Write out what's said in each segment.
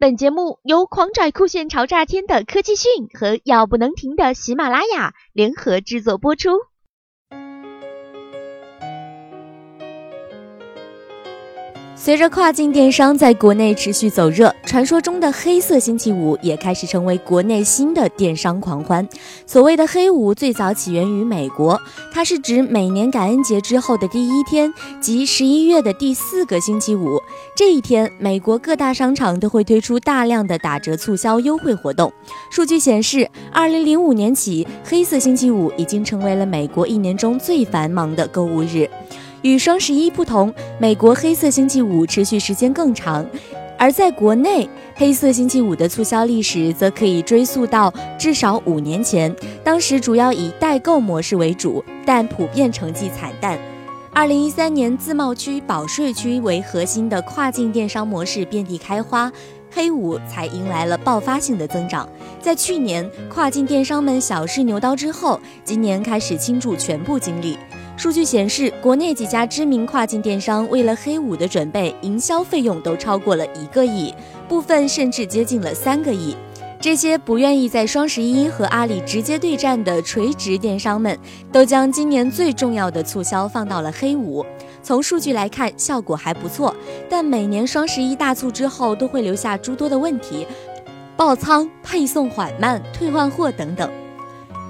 本节目由狂拽酷炫潮炸天的科技讯和要不能停的喜马拉雅联合制作播出。随着跨境电商在国内持续走热，传说中的黑色星期五也开始成为国内新的电商狂欢。所谓的黑五最早起源于美国，它是指每年感恩节之后的第一天，即十一月的第四个星期五。这一天，美国各大商场都会推出大量的打折促销优惠活动。数据显示，二零零五年起，黑色星期五已经成为了美国一年中最繁忙的购物日。与双十一不同，美国黑色星期五持续时间更长，而在国内，黑色星期五的促销历史则可以追溯到至少五年前。当时主要以代购模式为主，但普遍成绩惨淡。二零一三年，自贸区、保税区为核心的跨境电商模式遍地开花，黑五才迎来了爆发性的增长。在去年跨境电商们小试牛刀之后，今年开始倾注全部精力。数据显示，国内几家知名跨境电商为了黑五的准备，营销费用都超过了一个亿，部分甚至接近了三个亿。这些不愿意在双十一和阿里直接对战的垂直电商们，都将今年最重要的促销放到了黑五。从数据来看，效果还不错，但每年双十一大促之后，都会留下诸多的问题：爆仓、配送缓慢、退换货等等。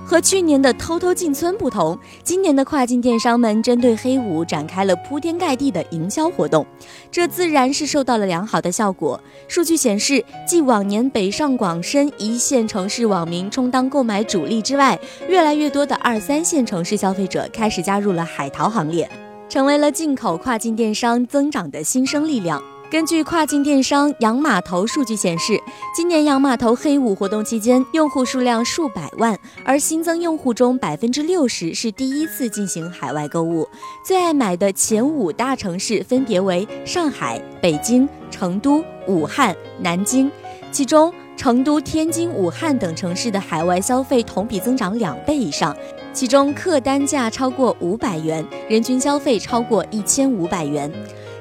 和去年的偷偷进村不同，今年的跨境电商们针对黑五展开了铺天盖地的营销活动，这自然是受到了良好的效果。数据显示，继往年北上广深一线城市网民充当购买主力之外，越来越多的二三线城市消费者开始加入了海淘行列，成为了进口跨境电商增长的新生力量。根据跨境电商洋码头数据显示，今年洋码头黑五活动期间，用户数量数百万，而新增用户中百分之六十是第一次进行海外购物。最爱买的前五大城市分别为上海、北京、成都、武汉、南京，其中成都、天津、武汉等城市的海外消费同比增长两倍以上，其中客单价超过五百元，人均消费超过一千五百元。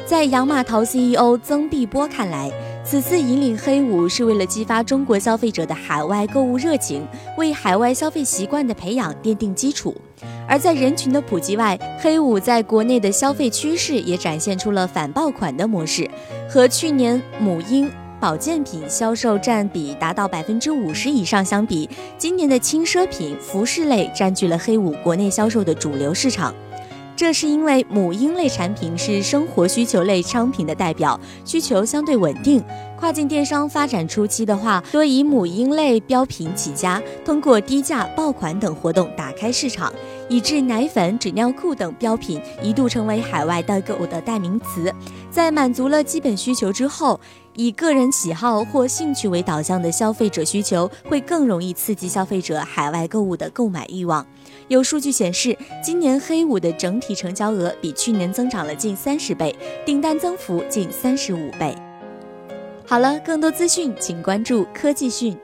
在洋码头 CEO 曾碧波看来，此次引领黑五是为了激发中国消费者的海外购物热情，为海外消费习惯的培养奠定基础。而在人群的普及外，黑五在国内的消费趋势也展现出了反爆款的模式。和去年母婴保健品销售占比达到百分之五十以上相比，今年的轻奢品、服饰类占据了黑五国内销售的主流市场。这是因为母婴类产品是生活需求类商品的代表，需求相对稳定。跨境电商发展初期的话，多以母婴类标品起家，通过低价爆款等活动打开市场，以致奶粉、纸尿裤等标品一度成为海外代购的代名词。在满足了基本需求之后，以个人喜好或兴趣为导向的消费者需求，会更容易刺激消费者海外购物的购买欲望。有数据显示，今年黑五的整体成交额比去年增长了近三十倍，订单增幅近三十五倍。好了，更多资讯请关注科技讯。